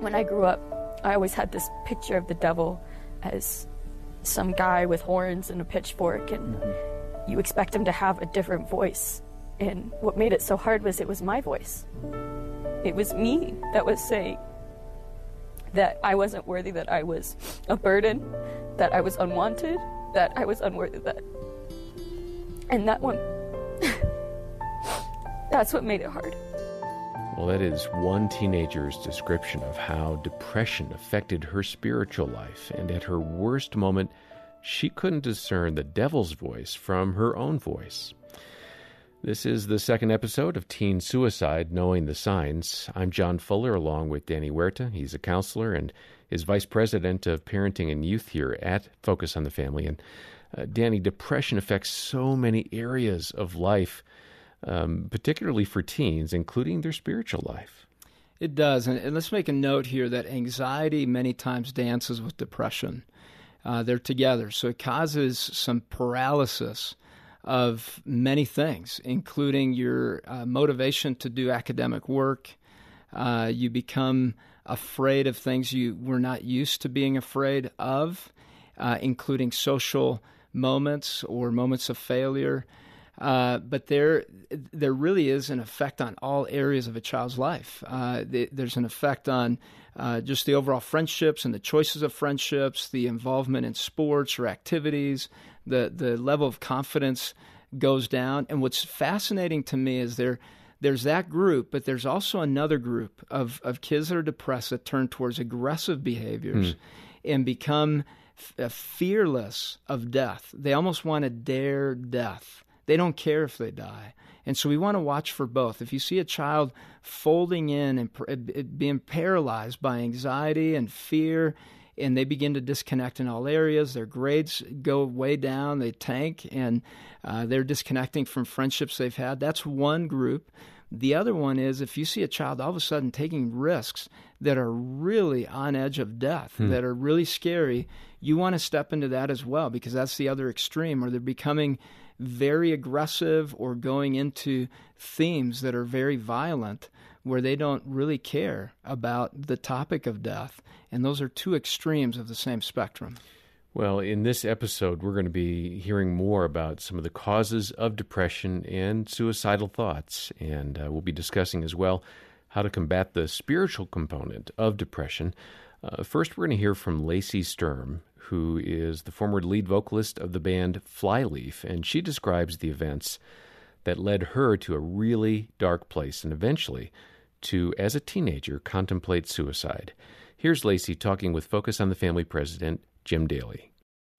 When I grew up, I always had this picture of the devil as some guy with horns and a pitchfork, and mm-hmm. you expect him to have a different voice. And what made it so hard was it was my voice. It was me that was saying that I wasn't worthy, that I was a burden, that I was unwanted, that I was unworthy, that. And that one. that's what made it hard. Well, that is one teenager's description of how depression affected her spiritual life, and at her worst moment, she couldn't discern the devil's voice from her own voice. This is the second episode of Teen Suicide Knowing the Signs. I'm John Fuller along with Danny Huerta. He's a counselor and is vice president of parenting and youth here at Focus on the Family. And uh, Danny, depression affects so many areas of life um, particularly for teens, including their spiritual life. It does. And, and, let's make a note here that anxiety many times dances with depression. Uh, they're together. So it causes some paralysis of many things, including your uh, motivation to do academic work. Uh, you become afraid of things you were not used to being afraid of, uh, including social moments or moments of failure. Uh, but there, there really is an effect on all areas of a child's life. Uh, the, there's an effect on uh, just the overall friendships and the choices of friendships, the involvement in sports or activities, the the level of confidence goes down. And what's fascinating to me is there. There's that group, but there's also another group of, of kids that are depressed that turn towards aggressive behaviors mm. and become f- fearless of death. They almost want to dare death. They don't care if they die. And so we want to watch for both. If you see a child folding in and being paralyzed by anxiety and fear, and they begin to disconnect in all areas, their grades go way down, they tank, and uh, they're disconnecting from friendships they've had, that's one group. The other one is if you see a child all of a sudden taking risks that are really on edge of death, hmm. that are really scary, you want to step into that as well because that's the other extreme or they're becoming very aggressive or going into themes that are very violent where they don't really care about the topic of death. And those are two extremes of the same spectrum. Well, in this episode, we're going to be hearing more about some of the causes of depression and suicidal thoughts. And uh, we'll be discussing as well how to combat the spiritual component of depression. Uh, first, we're going to hear from Lacey Sturm, who is the former lead vocalist of the band Flyleaf, and she describes the events that led her to a really dark place and eventually to, as a teenager, contemplate suicide. Here's Lacey talking with Focus on the Family president, Jim Daly.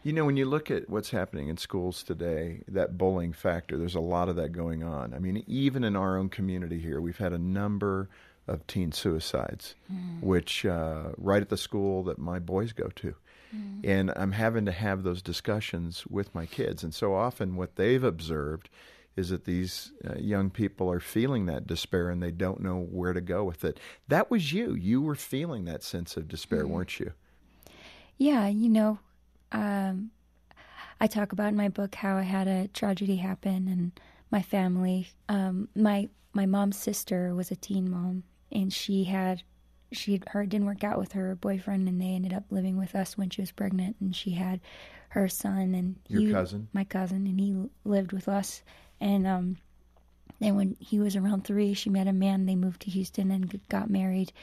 You know, when you look at what's happening in schools today, that bullying factor, there's a lot of that going on. I mean, even in our own community here, we've had a number of teen suicides, mm. which uh, right at the school that my boys go to. Mm. And I'm having to have those discussions with my kids. And so often, what they've observed is that these uh, young people are feeling that despair and they don't know where to go with it. That was you. You were feeling that sense of despair, mm. weren't you? Yeah, you know, um, I talk about in my book how I had a tragedy happen and my family. Um, my my mom's sister was a teen mom, and she had she her didn't work out with her boyfriend and they ended up living with us when she was pregnant and she had her son and your he, cousin? My cousin and he lived with us. And um then when he was around three she met a man. They moved to houston and got married.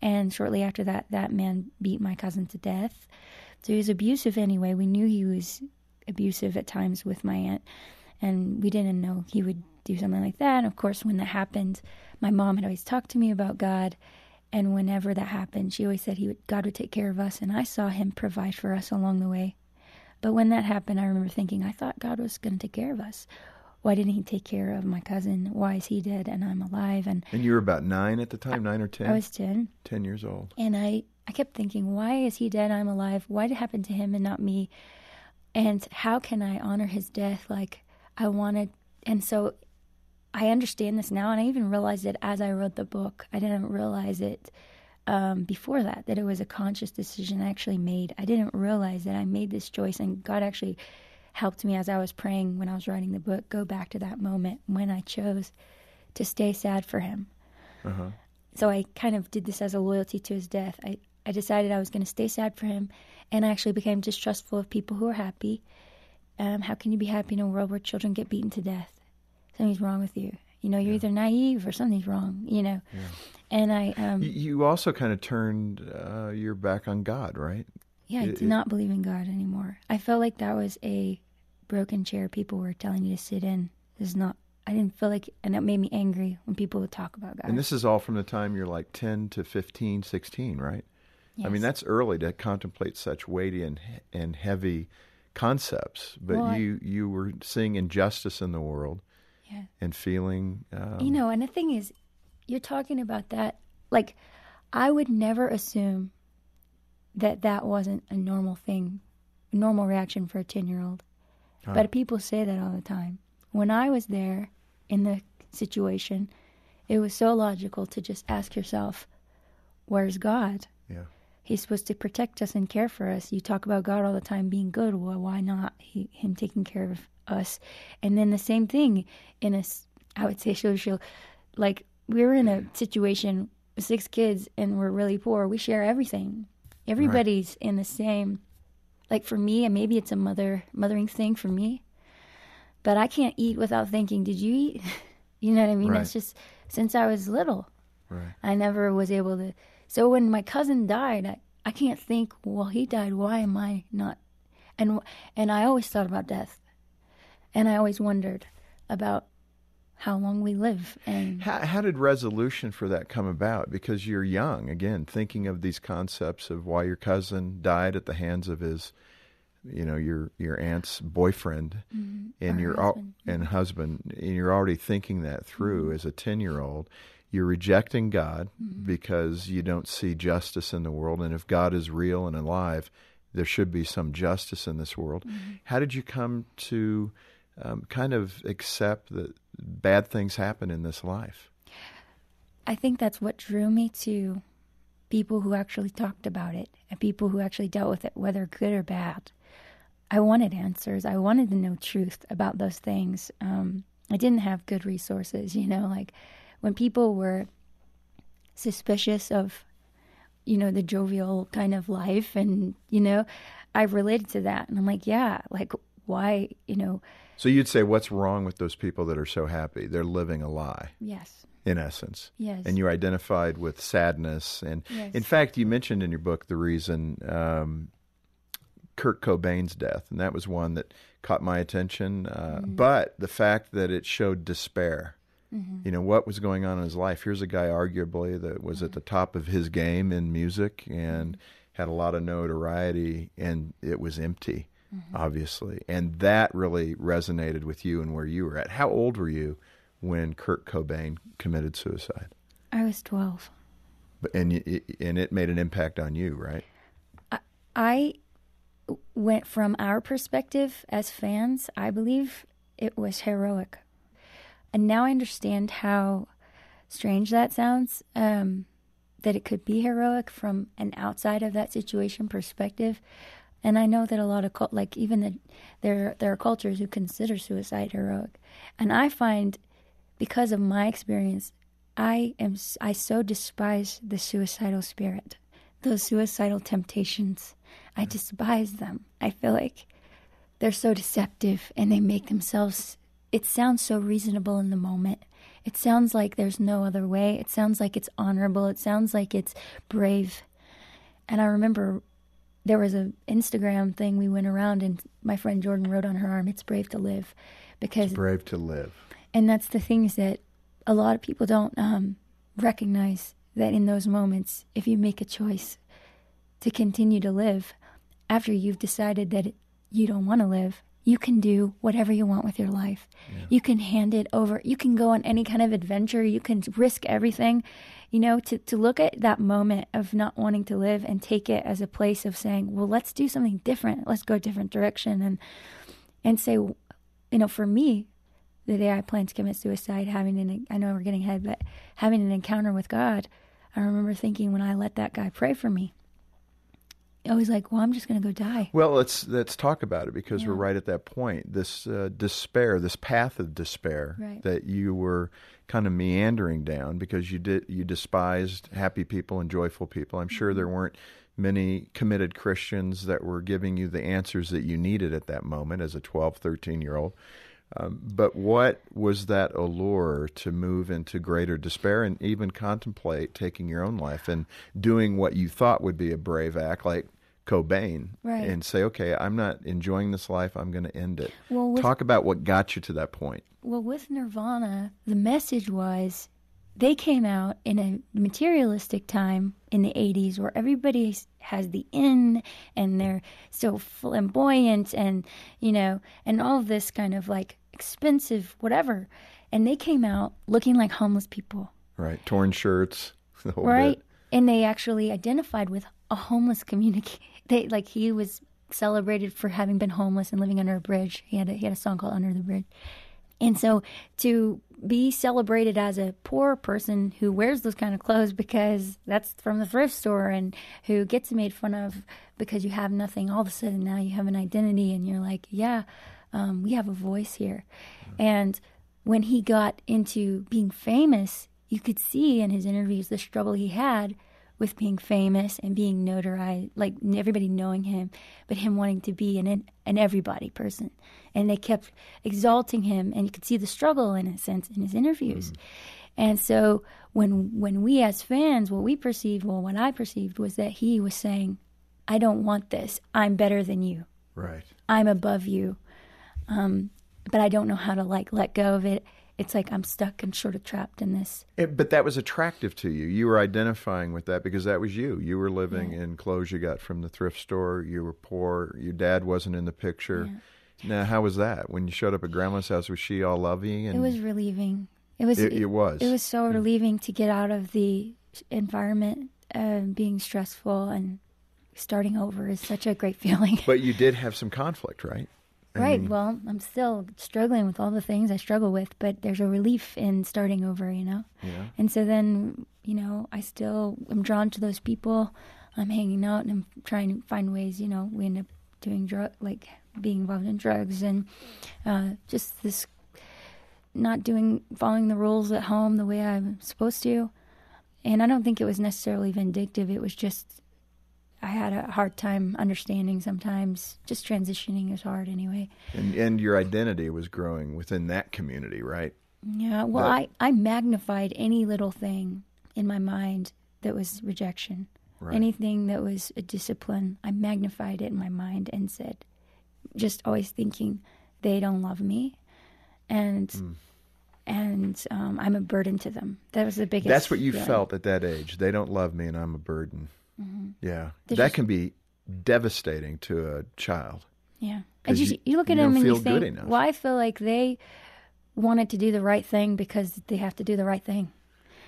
And shortly after that that man beat my cousin to death. So he was abusive anyway. We knew he was abusive at times with my aunt and we didn't know he would do something like that and of course when that happened my mom had always talked to me about god and whenever that happened, she always said he would, God would take care of us, and I saw Him provide for us along the way. But when that happened, I remember thinking, I thought God was going to take care of us. Why didn't He take care of my cousin? Why is he dead and I'm alive? And and you were about nine at the time, nine or ten. I was ten. Ten years old. And I I kept thinking, why is he dead? I'm alive. Why did it happen to him and not me? And how can I honor his death? Like I wanted, and so I understand this now, and I even realized it as I wrote the book. I didn't realize it um, before that, that it was a conscious decision I actually made. I didn't realize that I made this choice, and God actually helped me as I was praying when I was writing the book go back to that moment when I chose to stay sad for Him. Uh-huh. so I kind of did this as a loyalty to his death. I, I decided I was going to stay sad for him, and I actually became distrustful of people who are happy. Um, how can you be happy in a world where children get beaten to death? Something's wrong with you. You know, you're either naive or something's wrong. You know, and I um, You, also kind of turned uh, your back on God, right? Yeah, I It- did it- not believe in God anymore. I felt like that was a broken chair people were telling you to sit in. This is not. I didn't feel like, and it made me angry when people would talk about God. And this is all from the time you're like 10 to 15, 16, right? I mean, that's early to contemplate such weighty and and heavy concepts. But Well, you you were seeing injustice in the world Yeah. and feeling. Um, you know, and the thing is, you're talking about that. Like, I would never assume that that wasn't a normal thing, a normal reaction for a ten-year-old. But people say that all the time. When I was there in the situation, it was so logical to just ask yourself, "Where's God?" Yeah. He's supposed to protect us and care for us. You talk about God all the time being good. Well, why not he, him taking care of us? And then the same thing in a, I would say social, like we were in a situation with six kids and we're really poor. We share everything. Everybody's in the same. Like for me, and maybe it's a mother mothering thing for me, but I can't eat without thinking, "Did you eat?" you know what I mean? Right. That's just since I was little. Right. I never was able to. So when my cousin died, I, I can't think. Well, he died. Why am I not? And and I always thought about death, and I always wondered about how long we live. And How, how did resolution for that come about? Because you're young, again, thinking of these concepts of why your cousin died at the hands of his, you know, your your aunt's boyfriend, mm-hmm. and Or you're al- husband, and husband, and you're already thinking that through mm-hmm. as a ten year old. You're rejecting God because you don't see justice in the world, and if God is real and alive, there should be some justice in this world. How did you come to um, kind of accept that bad things happen in this life? I think that's what drew me to people who actually talked about it and people who actually dealt with it, whether good or bad. I wanted answers. I wanted to know truth about those things. Um, I didn't have good resources, you know, like when people were suspicious of, you know, the jovial kind of life, and, you know, I related to that. And I'm like, yeah, like, why, you know, So you'd say, what's wrong with those people that are so happy? They're living a lie, yes, in essence. yes. And you identified with sadness. And Yes. in fact, you mentioned in your book the reason um, Kurt Cobain's death, and that was one that caught my attention. Uh, Mm-hmm. But the fact that it showed despair. Mm-hmm. You know what was going on in his life. Here's a guy, arguably, that was at the mm-hmm. top of his game in music and mm-hmm. had a lot of notoriety, and it was empty, mm-hmm. obviously. And that really resonated with you and where you were at. How old were you when Kurt Cobain committed suicide? I was 12. But and and it made an impact on you, right? I went from our perspective as fans, I believe it was heroic. And now I understand how strange that sounds, um, that it could be heroic from an outside of that situation perspective. And I know that a lot of cult, like even the, there there are cultures who consider suicide heroic, and I find because of my experience, I am I so despise the suicidal spirit, those suicidal temptations. I despise them. I feel like they're so deceptive and they make themselves it sounds so reasonable in the moment. It sounds like there's no other way. It sounds like it's honorable. It sounds like it's brave. And I remember there was a Instagram thing we went around and my friend Jordan wrote on her arm, "It's brave to live," because Brave to live. and that's the things that a lot of people don't um, recognize that in those moments, if you make a choice to continue to live after you've decided that you don't want to live, you can do whatever you want with your life. You can hand it over. You can go on any kind of adventure. You can risk everything. You know, to, to look at that moment of not wanting to live and take it as a place of saying, well, let's do something different. Let's go a different direction. And, and say, you know, for me, the day I planned to commit suicide, having an I know we're getting ahead, but having an encounter with God, I remember thinking when I let that guy pray for me, I was like, well, I'm just going to go die. Well, let's let's talk about it because we're right at that point. This uh, despair, this path of despair Right. that you were kind of meandering down because you did you despised happy people and joyful people. I'm sure Mm-hmm. there weren't many committed Christians that were giving you the answers that you needed at that moment as a 12, 13 year old. Um, but what was that allure to move into greater despair and even contemplate taking your own life and doing what you thought would be a brave act, like Cobain, Right. and say, "Okay, I'm not enjoying this life. I'm going to end it." Well, with- Talk about what got you to that point. Well, with Nirvana, the message was they came out in a materialistic time in the 80s where everybody has the in and they're so flamboyant and, you know, and all this kind of like expensive whatever. And they came out looking like homeless people, Right, torn shirts, the whole right? bit. And they actually identified with a homeless community. They like he was celebrated for having been homeless and living under a bridge. He had a, he had a song called Under the Bridge. And so to be celebrated as a poor person who wears those kind of clothes because that's from the thrift store and who gets made fun of because you have nothing, all of a sudden now you have an identity and you're like, yeah, um, we have a voice here. And when he got into being famous, you could see in his interviews the struggle he had with being famous and being notarized, like everybody knowing him, but him wanting to be an an everybody person, and they kept exalting him, and you could see the struggle in a sense in his interviews. And so when when we as fans, what we perceived, well, what I perceived was that he was saying, "I don't want this. I'm better than you. Right. I'm above you." Um, but I don't know how to like let go of it. It's like I'm stuck and sort of trapped in this. It, but that was attractive to you. You were identifying with that because that was you. You were living in clothes you got from the thrift store. You were poor. Your dad wasn't in the picture. Now, how was that when you showed up at grandma's house? Was she all loving? And It was relieving. It was. It- it was. It was so relieving to get out of the environment, uh, being stressful and starting over is such a great feeling. But you did have some conflict, right? Right. Well, I'm still struggling with all the things I struggle with, but there's a relief in starting over, you know. Yeah. And so then, you know, I still am drawn to those people. I'm hanging out and I'm trying to find ways. You know, we end up doing drug, like being involved in drugs and uh, just this not doing following the rules at home the way I'm supposed to. And I don't think it was necessarily vindictive. It was just I had a hard time understanding sometimes. Just transitioning is hard anyway. And, and your identity was growing within that community, right? Yeah, well, But- I, I magnified any little thing in my mind that was rejection. Right. Anything that was a discipline, I magnified it in my mind and said, just always thinking, they don't love me. And. Hmm. And um, I'm a burden to them. That was the biggest. That's what you feeling. felt at that age. They don't love me, and I'm a burden. Yeah, Mm-hmm. There's that just- can be devastating to a child. Yeah, And you, you- you look you at them and you think, enough. well, I feel like they wanted to do the right thing because they have to do the right thing.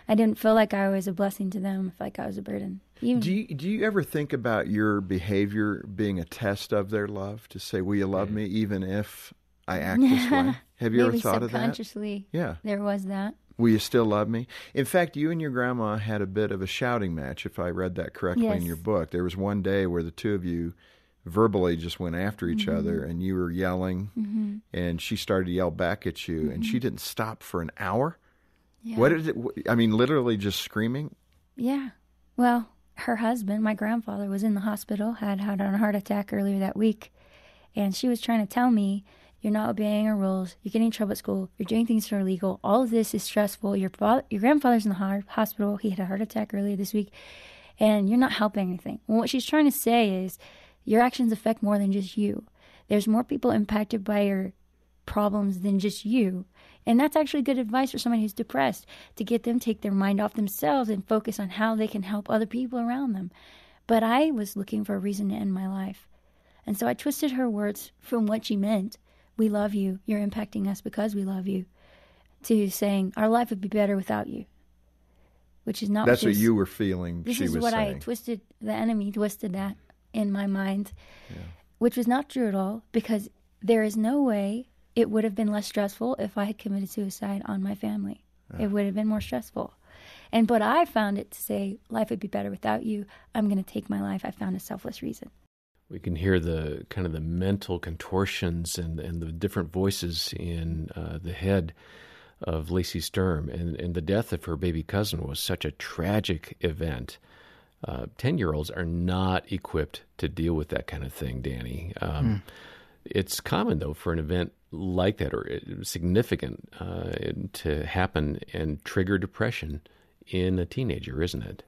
I didn't feel like I was a blessing to them. I like I was a burden. Even, Do you do you ever think about your behavior being a test of their love? To say, "Will you love me even if I act this way?" Have you ever thought of that? subconsciously, Yeah. there was that. Will you still love me? In fact, you and your grandma had a bit of a shouting match, if I read that correctly in your book. There was one day where the two of you verbally just went after each Mm-hmm. other, and you were yelling, and she started to yell back at you, and she didn't stop for an hour. Mm-hmm. Yeah. What did it? I mean, literally just screaming. Yeah. Well, her husband, my grandfather, was in the hospital, had had a heart attack earlier that week. And she was trying to tell me, you're not obeying our rules. You're getting in trouble at school. You're doing things that are illegal. All of this is stressful. Your father, your grandfather's in the hospital. He had a heart attack earlier this week. And you're not helping anything. What she's trying to say is your actions affect more than just you. There's more people impacted by your problems than just you. And that's actually good advice for someone who's depressed to get them take their mind off themselves and focus on how they can help other people around them. But I was looking for a reason to end my life. And so I twisted her words from what she meant, we love you, you're impacting us because we love you, to saying our life would be better without you. Which is not That's what this- you were feeling. this she is was what I twisted. The enemy twisted that in my mind, which was not true at all. Because there is no way it would have been less stressful if I had committed suicide on my family. It would have been more stressful, And but I found it to say life would be better without you. I'm going to take my life. I found a selfless reason. We can hear the kind of the mental contortions and, and the different voices in uh, the head of Lacey Sturm. And, and the death of her baby cousin was such a tragic event. 10 uh, year olds are not equipped to deal with that kind of thing, Danny. Um, mm. It's common, though, for an event like that or uh, significant uh, to happen and trigger depression in a teenager, isn't it?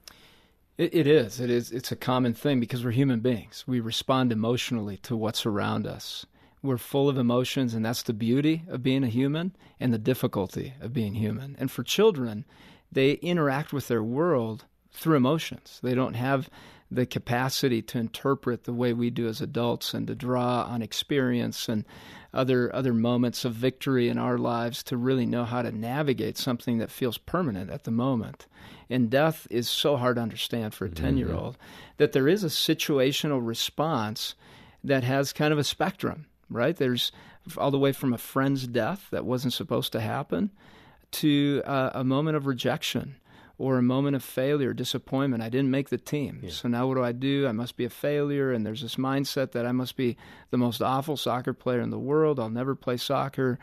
It? It is. It is. It's a common thing because we're human beings. We respond emotionally to what's around us. We're full of emotions, and that's the beauty of being a human and the difficulty of being human. And for children, they interact with their world through emotions. They don't have the capacity to interpret the way we do as adults and to draw on experience and other other moments of victory in our lives to really know how to navigate something that feels permanent at the moment. And death is so hard to understand for a 10-year-old mm-hmm. that there is a situational response that has kind of a spectrum, right? There's all the way from a friend's death that wasn't supposed to happen to uh, a moment of rejection or a moment of failure, disappointment. I didn't make the team. Yeah. So now what do I do? I must be a failure. And there's this mindset that I must be the most awful soccer player in the world. I'll never play soccer.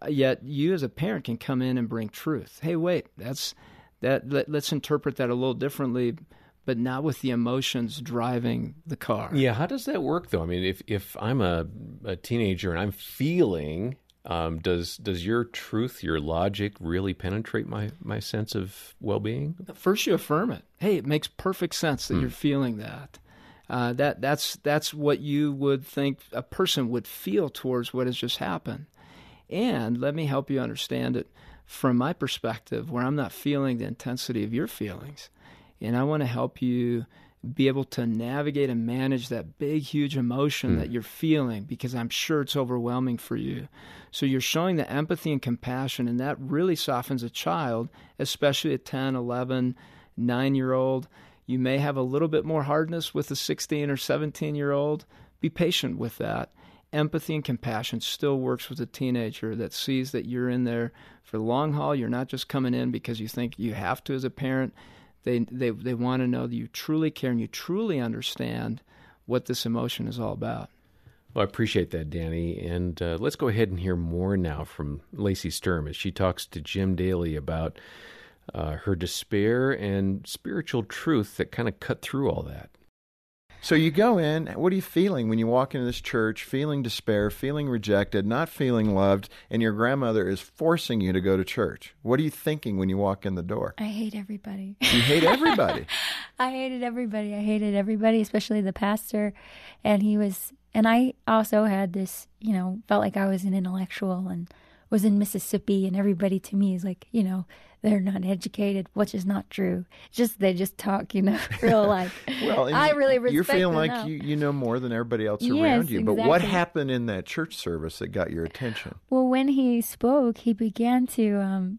Uh, yet you as a parent can come in and bring truth. Hey, wait, that's that. Let, let's interpret that a little differently but not with the emotions driving the car. Yeah, how does that work though? I mean, if if I'm a, a teenager and I'm feeling um, does does your truth, your logic, really penetrate my my sense of well being? First, you affirm it. Hey, it makes perfect sense that mm. you're feeling that. Uh, that that's that's what you would think a person would feel towards what has just happened. And let me help you understand it from my perspective, where I'm not feeling the intensity of your feelings, and I want to help you be able to navigate and manage that big, huge emotion mm. that you're feeling because I'm sure it's overwhelming for you. So you're showing the empathy and compassion, and that really softens a child, especially a 10, 11, 9 year old. You may have a little bit more hardness with a 16 or 17 year old. Be patient with that. Empathy and compassion still works with a teenager that sees that you're in there for the long haul. You're not just coming in because you think you have to as a parent they they they want to know that you truly care and you truly understand what this emotion is all about. Well, I appreciate that, Danny. And uh, let's go ahead and hear more now from Lacey Sturm as she talks to Jim Daly about uh, her despair and spiritual truth that kind of cut through all that. So you go in, what are you feeling when you walk into this church? Feeling despair, feeling rejected, not feeling loved, and your grandmother is forcing you to go to church. What are you thinking when you walk in the door? I hate everybody. You hate everybody. I hated everybody. I hated everybody, especially the pastor. And he was, and I also had this, you know, felt like I was an intellectual and was in Mississippi, and everybody to me is like, you know, they're not educated, which is not true. Just they just talk, you know, real like. well, I really respect. You're feeling like you, you know more than everybody else yes, around you. Exactly. But what happened in that church service that got your attention? Well, when he spoke, he began to um,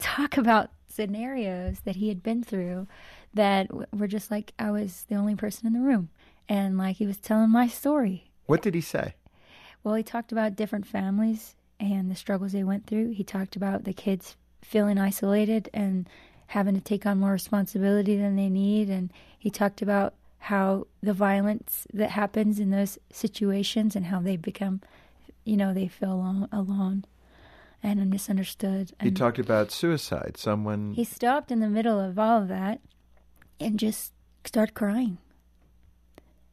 talk about scenarios that he had been through that were just like I was the only person in the room, and like he was telling my story. What did he say? Well, he talked about different families and the struggles they went through. He talked about the kids feeling isolated and having to take on more responsibility than they need. And he talked about how the violence that happens in those situations and how they become, you know, they feel alone, alone and misunderstood. And he talked about suicide. Someone. He stopped in the middle of all of that and just started crying.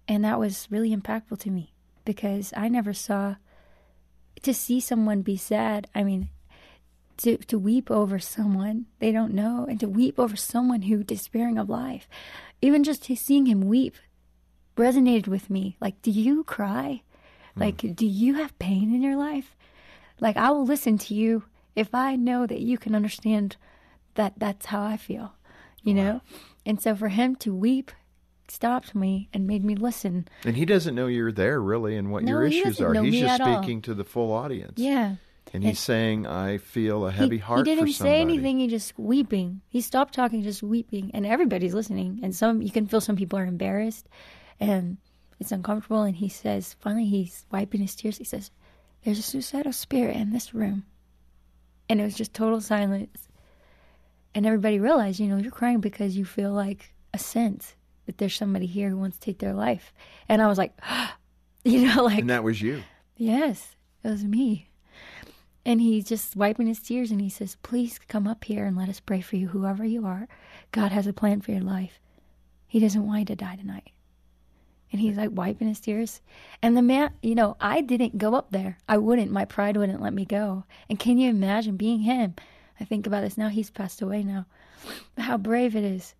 And that was really impactful to me because I never saw to see someone be sad. I mean, to, to weep over someone they don't know and to weep over someone who despairing of life. Even just seeing him weep resonated with me. Like, do you cry? Hmm. Like, do you have pain in your life? Like, I will listen to you if I know that you can understand that that's how I feel, you wow. know? And so for him to weep stopped me and made me listen. And he doesn't know you're there really and what no, your issues are. He's just speaking all. to the full audience. Yeah. And he's saying, "I feel a heavy he, heart." He didn't say anything. He just weeping. He stopped talking, just weeping, and everybody's listening. And some you can feel some people are embarrassed, and it's uncomfortable. And he says, finally, he's wiping his tears. He says, "There's a suicidal spirit in this room," and it was just total silence. And everybody realized, you know, you're crying because you feel like a sense that there's somebody here who wants to take their life. And I was like, you know, like, And that was you. yes, it was me. And he's just wiping his tears and he says, Please come up here and let us pray for you, whoever you are. God has a plan for your life. He doesn't want you to die tonight. And he's like wiping his tears. And the man, you know, I didn't go up there. I wouldn't. My pride wouldn't let me go. And can you imagine being him? I think about this now. He's passed away now. How brave it is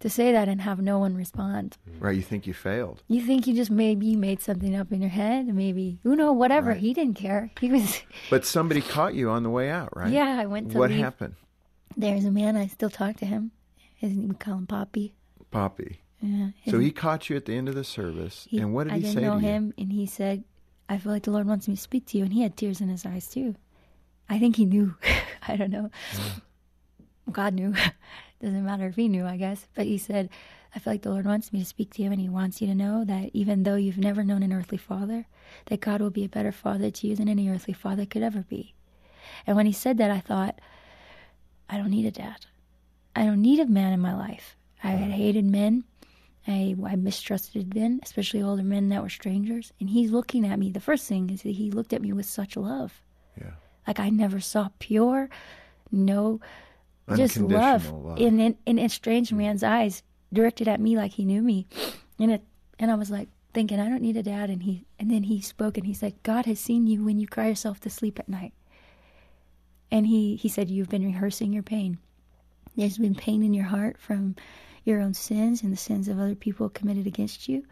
to say that and have no one respond. Mm. Right. You think you failed. You think you just maybe you made something up in your head, maybe you know whatever. Right. He didn't care. He was But somebody caught you on the way out, right? yeah. I went to What leave. happened? There's a man I still talk to him. His name we call him Poppy. Poppy. Yeah. So he caught you at the end of the service. he- and what did I he didn't say know to you? him, and he said, "I feel like the Lord wants me to speak to you," and he had tears in his eyes too. I think he knew. I don't know. Mm. God knew. Doesn't matter if he knew, I guess. But he said, I feel like the Lord wants me to speak to you, and he wants you to know that even though you've never known an earthly father, that God will be a better father to you than any earthly father could ever be. And when he said that, I thought, I don't need a dad. I don't need a man in my life. I had hated men. I, I mistrusted men, especially older men that were strangers. And he's looking at me. The first thing is that he looked at me with such love. Yeah. Like I never saw pure, no, just love, love. in, in in a strange mm. man's eyes, directed at me like he knew me, and it and I was like thinking I don't need a dad, and he and then he spoke and he said God has seen you when you cry yourself to sleep at night, and he he said you've been rehearsing your pain. There's been pain in your heart from your own sins and the sins of other people committed against you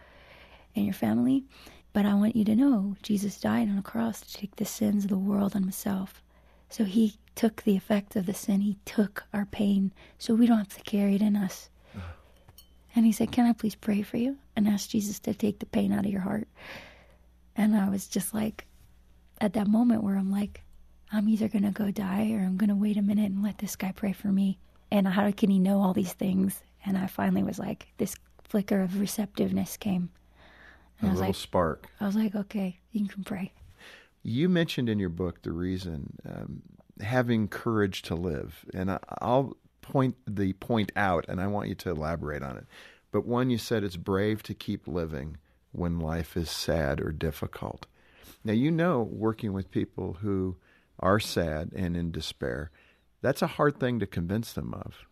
and your family. But I want you to know Jesus died on a cross to take the sins of the world on himself. So he took the effect of the sin. He took our pain so we don't have to carry it in us. Uh-huh. And he said, Can I please pray for you? And ask Jesus to take the pain out of your heart. And I was just like, at that moment where I'm like, I'm either going to go die or I'm going to wait a minute and let this guy pray for me. And how can he know all these things? And I finally was like, this flicker of receptiveness came. a And I was little like, spark. I was like, okay, you can pray. You mentioned in your book the reason um, having courage to live, and I, I'll point the point out, and I want you to elaborate on it. But one, you said it's brave to keep living when life is sad or difficult. Now you know, working with people who are sad and in despair, that's a hard thing to convince them of.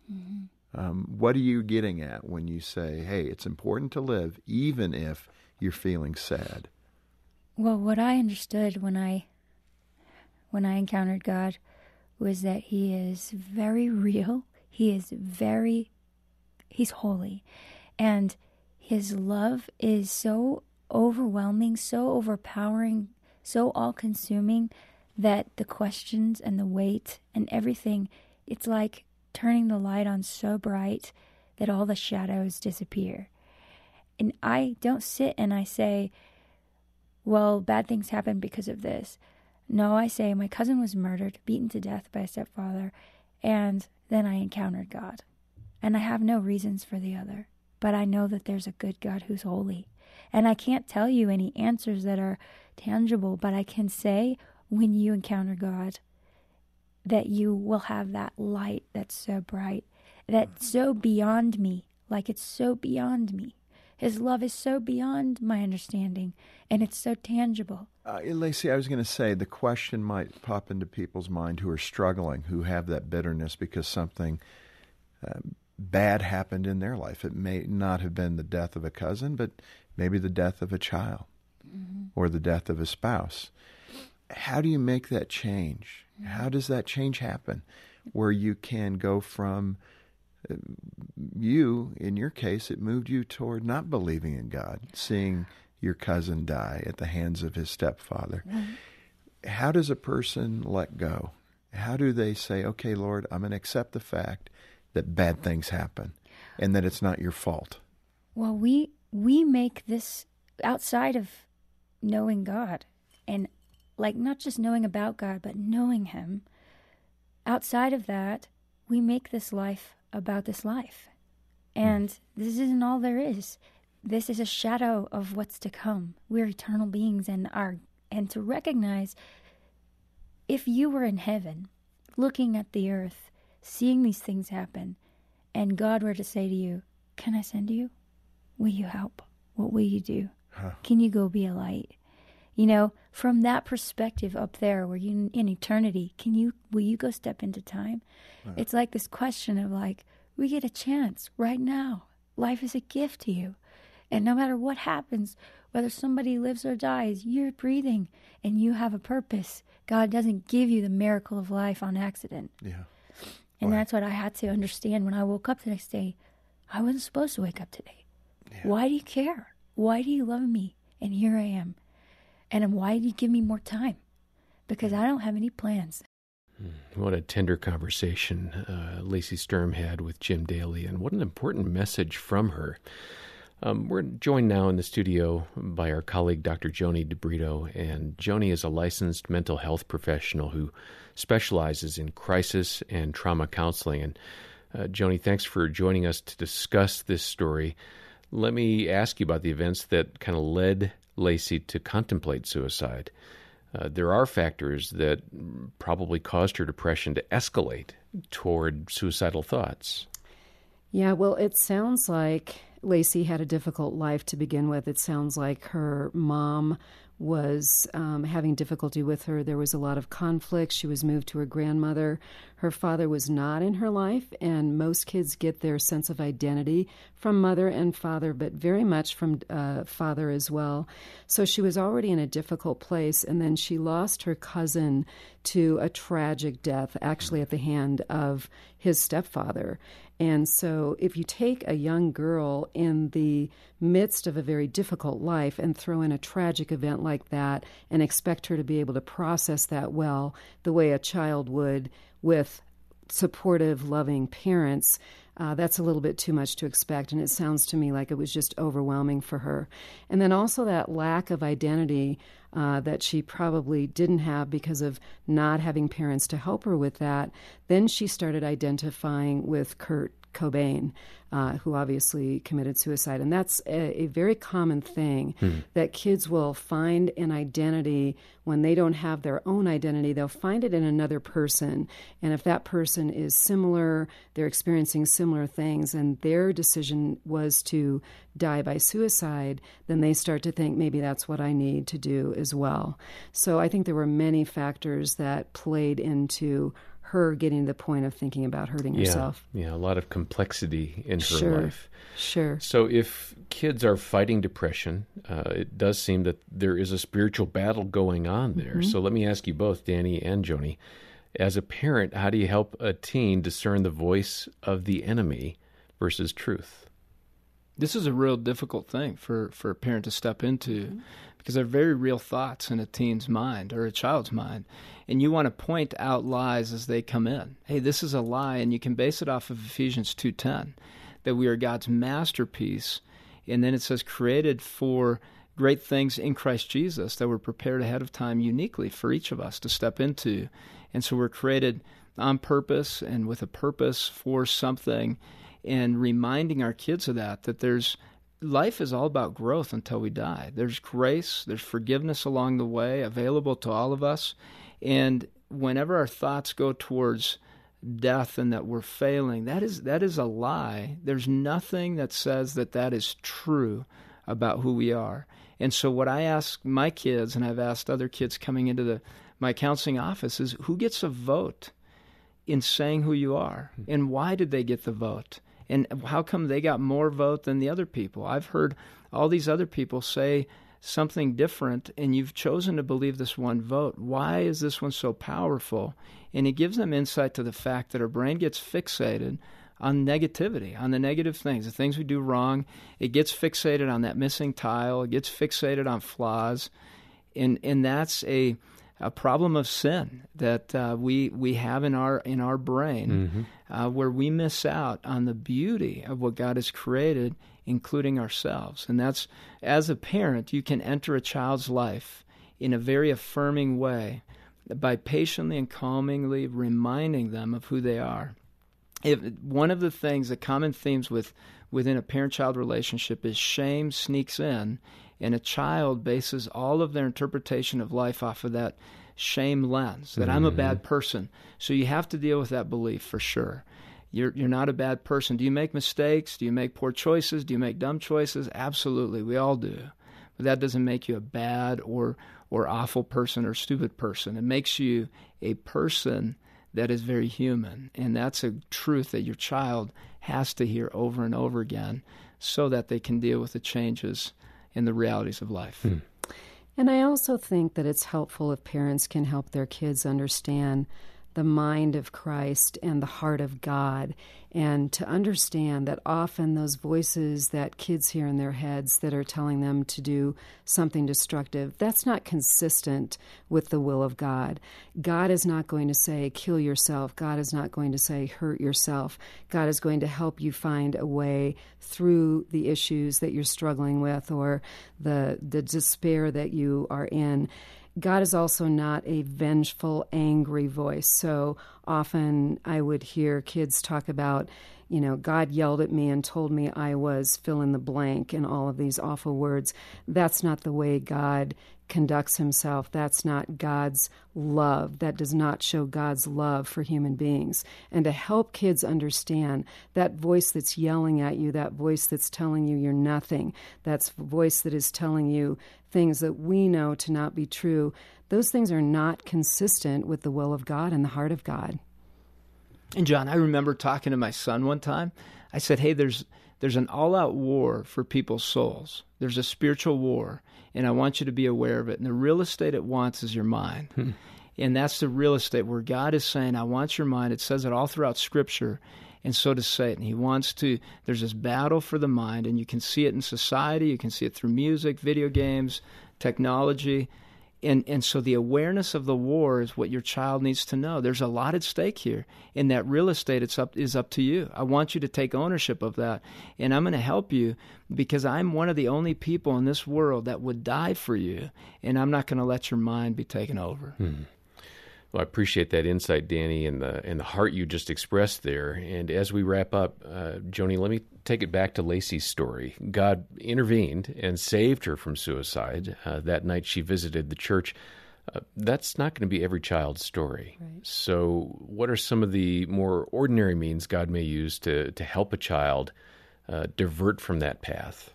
Um, what are you getting at when you say, "Hey, it's important to live, even if you're feeling sad"? Well, what I understood when I when I encountered God was that he is very real. He is very he's holy. And his love is so overwhelming, so overpowering, so all-consuming that the questions and the weight and everything it's like turning the light on so bright that all the shadows disappear. And I don't sit and I say, well, bad things happened because of this. No, I say my cousin was murdered, beaten to death by a stepfather, and then I encountered God. And I have no reasons for the other, but I know that there's a good God who's holy. And I can't tell you any answers that are tangible, but I can say when you encounter God that you will have that light that's so bright, that's mm-hmm. so beyond me, like it's so beyond me. His love is so beyond my understanding, and it's so tangible. Uh, Lacey, I was going to say the question might pop into people's mind who are struggling, who have that bitterness because something um, bad happened in their life. It may not have been the death of a cousin, but maybe the death of a child or the death of a spouse. How do you make that change? How does that change happen where you can go from uh, you, in your case, it moved you toward not believing in God, seeing your cousin die at the hands of his stepfather. Mm-hmm. How does a person let go? How do they say, okay, Lord, I'm going to accept the fact that bad things happen and that it's not your fault? Well, we we make this outside of knowing God and like not just knowing about God, but knowing him. Outside of that, we make this life about this life. Hmm. And this isn't all there is. This is a shadow of what's to come. We're eternal beings and are and to recognize if you were in heaven looking at the earth seeing these things happen, and God were to say to you, Can I send you? Will you help? What will you do? Huh. Can you go be a light? You know, from that perspective up there where you in eternity, can you will you go step into time? It's like this question of like, we get a chance right now. Life is a gift to you. And no matter what happens, whether somebody lives or dies, you're breathing and you have a purpose. God doesn't give you the miracle of life on accident. Yeah. And that's what I had to understand when I woke up the next day. I wasn't supposed to wake up today. Yeah. Why do you care? Why do you love me? And here I am. And why did you give me more time? Because I don't have any plans. Hmm. What a tender conversation uh, Lacey Sturm had with Jim Daly, and what an important message from her. Um, we're joined now in the studio by our colleague, Dr. Joannie DeBrito. And Joannie is a licensed mental health professional who specializes in crisis and trauma counseling. And uh, Joannie, thanks for joining us to discuss this story. Let me ask you about the events that kind of led Lacey to contemplate suicide. Uh, there are factors that probably caused her depression to escalate toward suicidal thoughts. Yeah, well, it sounds like Lacey had a difficult life to begin with. It sounds like her mom was um, having difficulty with her. There was a lot of conflict. She was moved to her grandmother. Her father was not in her life, and most kids get their sense of identity from mother and father, but very much from uh, father as well. So she was already in a difficult place, and then she lost her cousin to a tragic death, actually at the hand of his stepfather. And so, if you take a young girl in the midst of a very difficult life and throw in a tragic event like that and expect her to be able to process that well, the way a child would with supportive, loving parents, uh, that's a little bit too much to expect. And it sounds to me like it was just overwhelming for her. And then also that lack of identity uh, that she probably didn't have because of not having parents to help her with that. Then she started identifying with Kurt Cobain, uh, who obviously committed suicide. And that's a, a very common thing hmm. that kids will find an identity when they don't have their own identity. They'll find it in another person. And if that person is similar, they're experiencing similar things, and their decision was to die by suicide, then they start to think maybe that's what I need to do as well. So I think there were many factors that played into her getting to the point of thinking about hurting yeah, herself. Yeah, a lot of complexity in her sure, life. Sure. So if kids are fighting depression, uh, it does seem that there is a spiritual battle going on there. Mm-hmm. So let me ask you both, Danny and Joannie, as a parent, how do you help a teen discern the voice of the enemy versus truth? This is a real difficult thing for, for a parent to step into mm-hmm. Because they're very real thoughts in a teen's mind or a child's mind and you want to point out lies as they come in. Hey, this is a lie, and you can base it off of Ephesians 2:10, that we are God's masterpiece, and then it says created for great things in Christ Jesus that were prepared ahead of time uniquely for each of us to step into. And so we're created on purpose and with a purpose for something and reminding our kids of that that there's life is all about growth until we die. There's grace, there's forgiveness along the way available to all of us. And whenever our thoughts go towards death and that we're failing, that is that is a lie. There's nothing that says that that is true about who we are. And so what I ask my kids and I've asked other kids coming into the my counseling office is who gets a vote in saying who you are hmm. and why did they get the vote? And how come they got more vote than the other people? I've heard all these other people say something different and you've chosen to believe this one vote. Why is this one so powerful? And it gives them insight to the fact that our brain gets fixated on negativity, on the negative things, the things we do wrong. It gets fixated on that missing tile, it gets fixated on flaws. And and that's a a problem of sin that uh, we we have in our in our brain, mm-hmm. uh, where we miss out on the beauty of what God has created including ourselves. And that's, as a parent, you can enter a child's life in a very affirming way by patiently and calmingly reminding them of who they are. If one of the things, the common themes with within a parent-child relationship is shame sneaks in, and a child bases all of their interpretation of life off of that shame lens that I'm a mm-hmm. bad person. So you have to deal with that belief for sure. You're you're not a bad person. Do you make mistakes? Do you make poor choices? Do you make dumb choices? Absolutely, we all do. But that doesn't make you a bad or or awful person or stupid person. It makes you a person that is very human. And that's a truth that your child has to hear over and over again so that they can deal with the changes in the realities of life. Hmm. And I also think that it's helpful if parents can help their kids understand the mind of Christ and the heart of God, and to understand that often those voices that kids hear in their heads that are telling them to do something destructive, that's not consistent with the will of God. God is not going to say, kill yourself. God is not going to say, hurt yourself. God is going to help you find a way through the issues that you're struggling with or the, the despair that you are in. God is also not a vengeful, angry voice. So often I would hear kids talk about, you know, God yelled at me and told me I was fill in the blank and all of these awful words. That's not the way God conducts himself. That's not God's love. That does not show God's love for human beings. And to help kids understand that voice that's yelling at you, that voice that's telling you you're nothing, that voice that is telling you things that we know to not be true, those things are not consistent with the will of God and the heart of God. And John, I remember talking to my son one time. I said, "Hey, there's there's an all-out war for people's souls. There's a spiritual war, and I want you to be aware of it. And the real estate it wants is your mind." Hmm. And that's the real estate where God is saying, I want your mind. It says it all throughout Scripture and so does Satan. He wants to, there's this battle for the mind, and you can see it in society, you can see it through music, video games, technology. And, and so the awareness of the war is what your child needs to know. There's a lot at stake here. In that real estate, it's up is up to you. I want you to take ownership of that, and I'm going to help you because I'm one of the only people in this world that would die for you, and I'm not going to let your mind be taken over. Hmm. Well, I appreciate that insight, Danny, and the and the heart you just expressed there. And as we wrap up, uh, Joannie, let me take it back to Lacey's story. God intervened and saved her from suicide uh, that night she visited the church. Uh, that's not going to be every child's story. Right. So, what are some of the more ordinary means God may use to to help a child uh, divert from that path?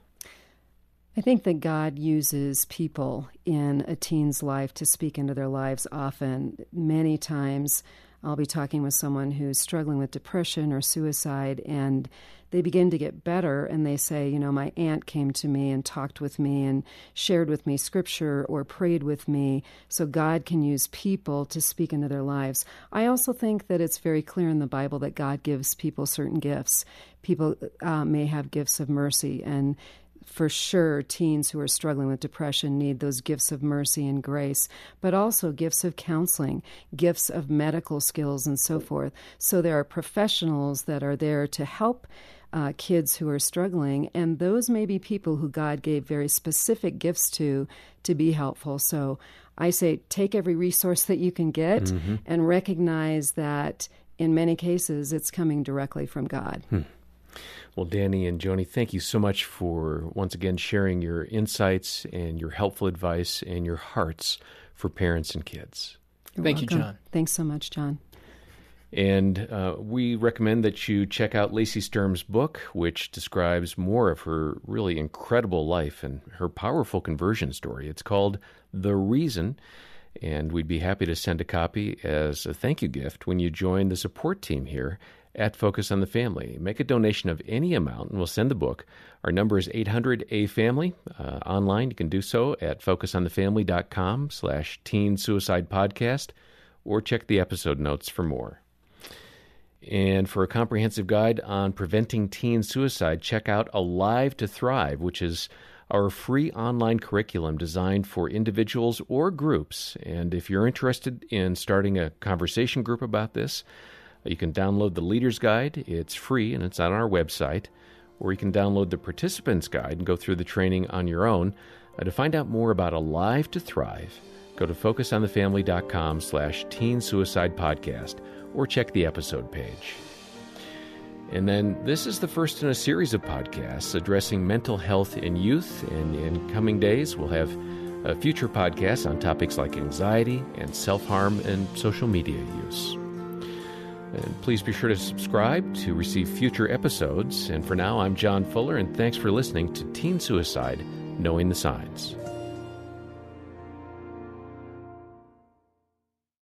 I think that God uses people in a teen's life to speak into their lives often. Many times, I'll be talking with someone who's struggling with depression or suicide, and they begin to get better, and they say, You know, my aunt came to me and talked with me and shared with me scripture or prayed with me. So God can use people to speak into their lives. I also think that it's very clear in the Bible that God gives people certain gifts. People uh, may have gifts of mercy, and for sure, teens who are struggling with depression need those gifts of mercy and grace, but also gifts of counseling, gifts of medical skills, and so forth. So there are professionals that are there to help. Uh, kids who are struggling, and those may be people who God gave very specific gifts to to be helpful. So I say take every resource that you can get mm-hmm. and recognize that in many cases it's coming directly from God. Hmm. Well, Danny and Joannie, thank you so much for once again sharing your insights and your helpful advice and your hearts for parents and kids. You're thank welcome. you, John. Thanks so much, John. And uh, we recommend that you check out Lacey Sturm's book, which describes more of her really incredible life and her powerful conversion story. It's called The Reason, and we'd be happy to send a copy as a thank you gift when you join the support team here at Focus on the Family. Make a donation of any amount and we'll send the book. Our number is 800-A-FAMILY. Uh, online, you can do so at focusonthefamily.com slash teen suicide podcast or check the episode notes for more. And for a comprehensive guide on preventing teen suicide, check out Alive to Thrive, which is our free online curriculum designed for individuals or groups. And if you're interested in starting a conversation group about this, you can download the Leader's Guide. It's free and it's on our website. Or you can download the Participant's Guide and go through the training on your own. Uh, to find out more about Alive to Thrive, go to focusonthefamily.com slash teen suicide podcast or check the episode page. And then this is the first in a series of podcasts addressing mental health in youth. And in coming days, we'll have a future podcast on topics like anxiety and self harm and social media use. And please be sure to subscribe to receive future episodes. And for now, I'm John Fuller, and thanks for listening to Teen Suicide Knowing the Signs.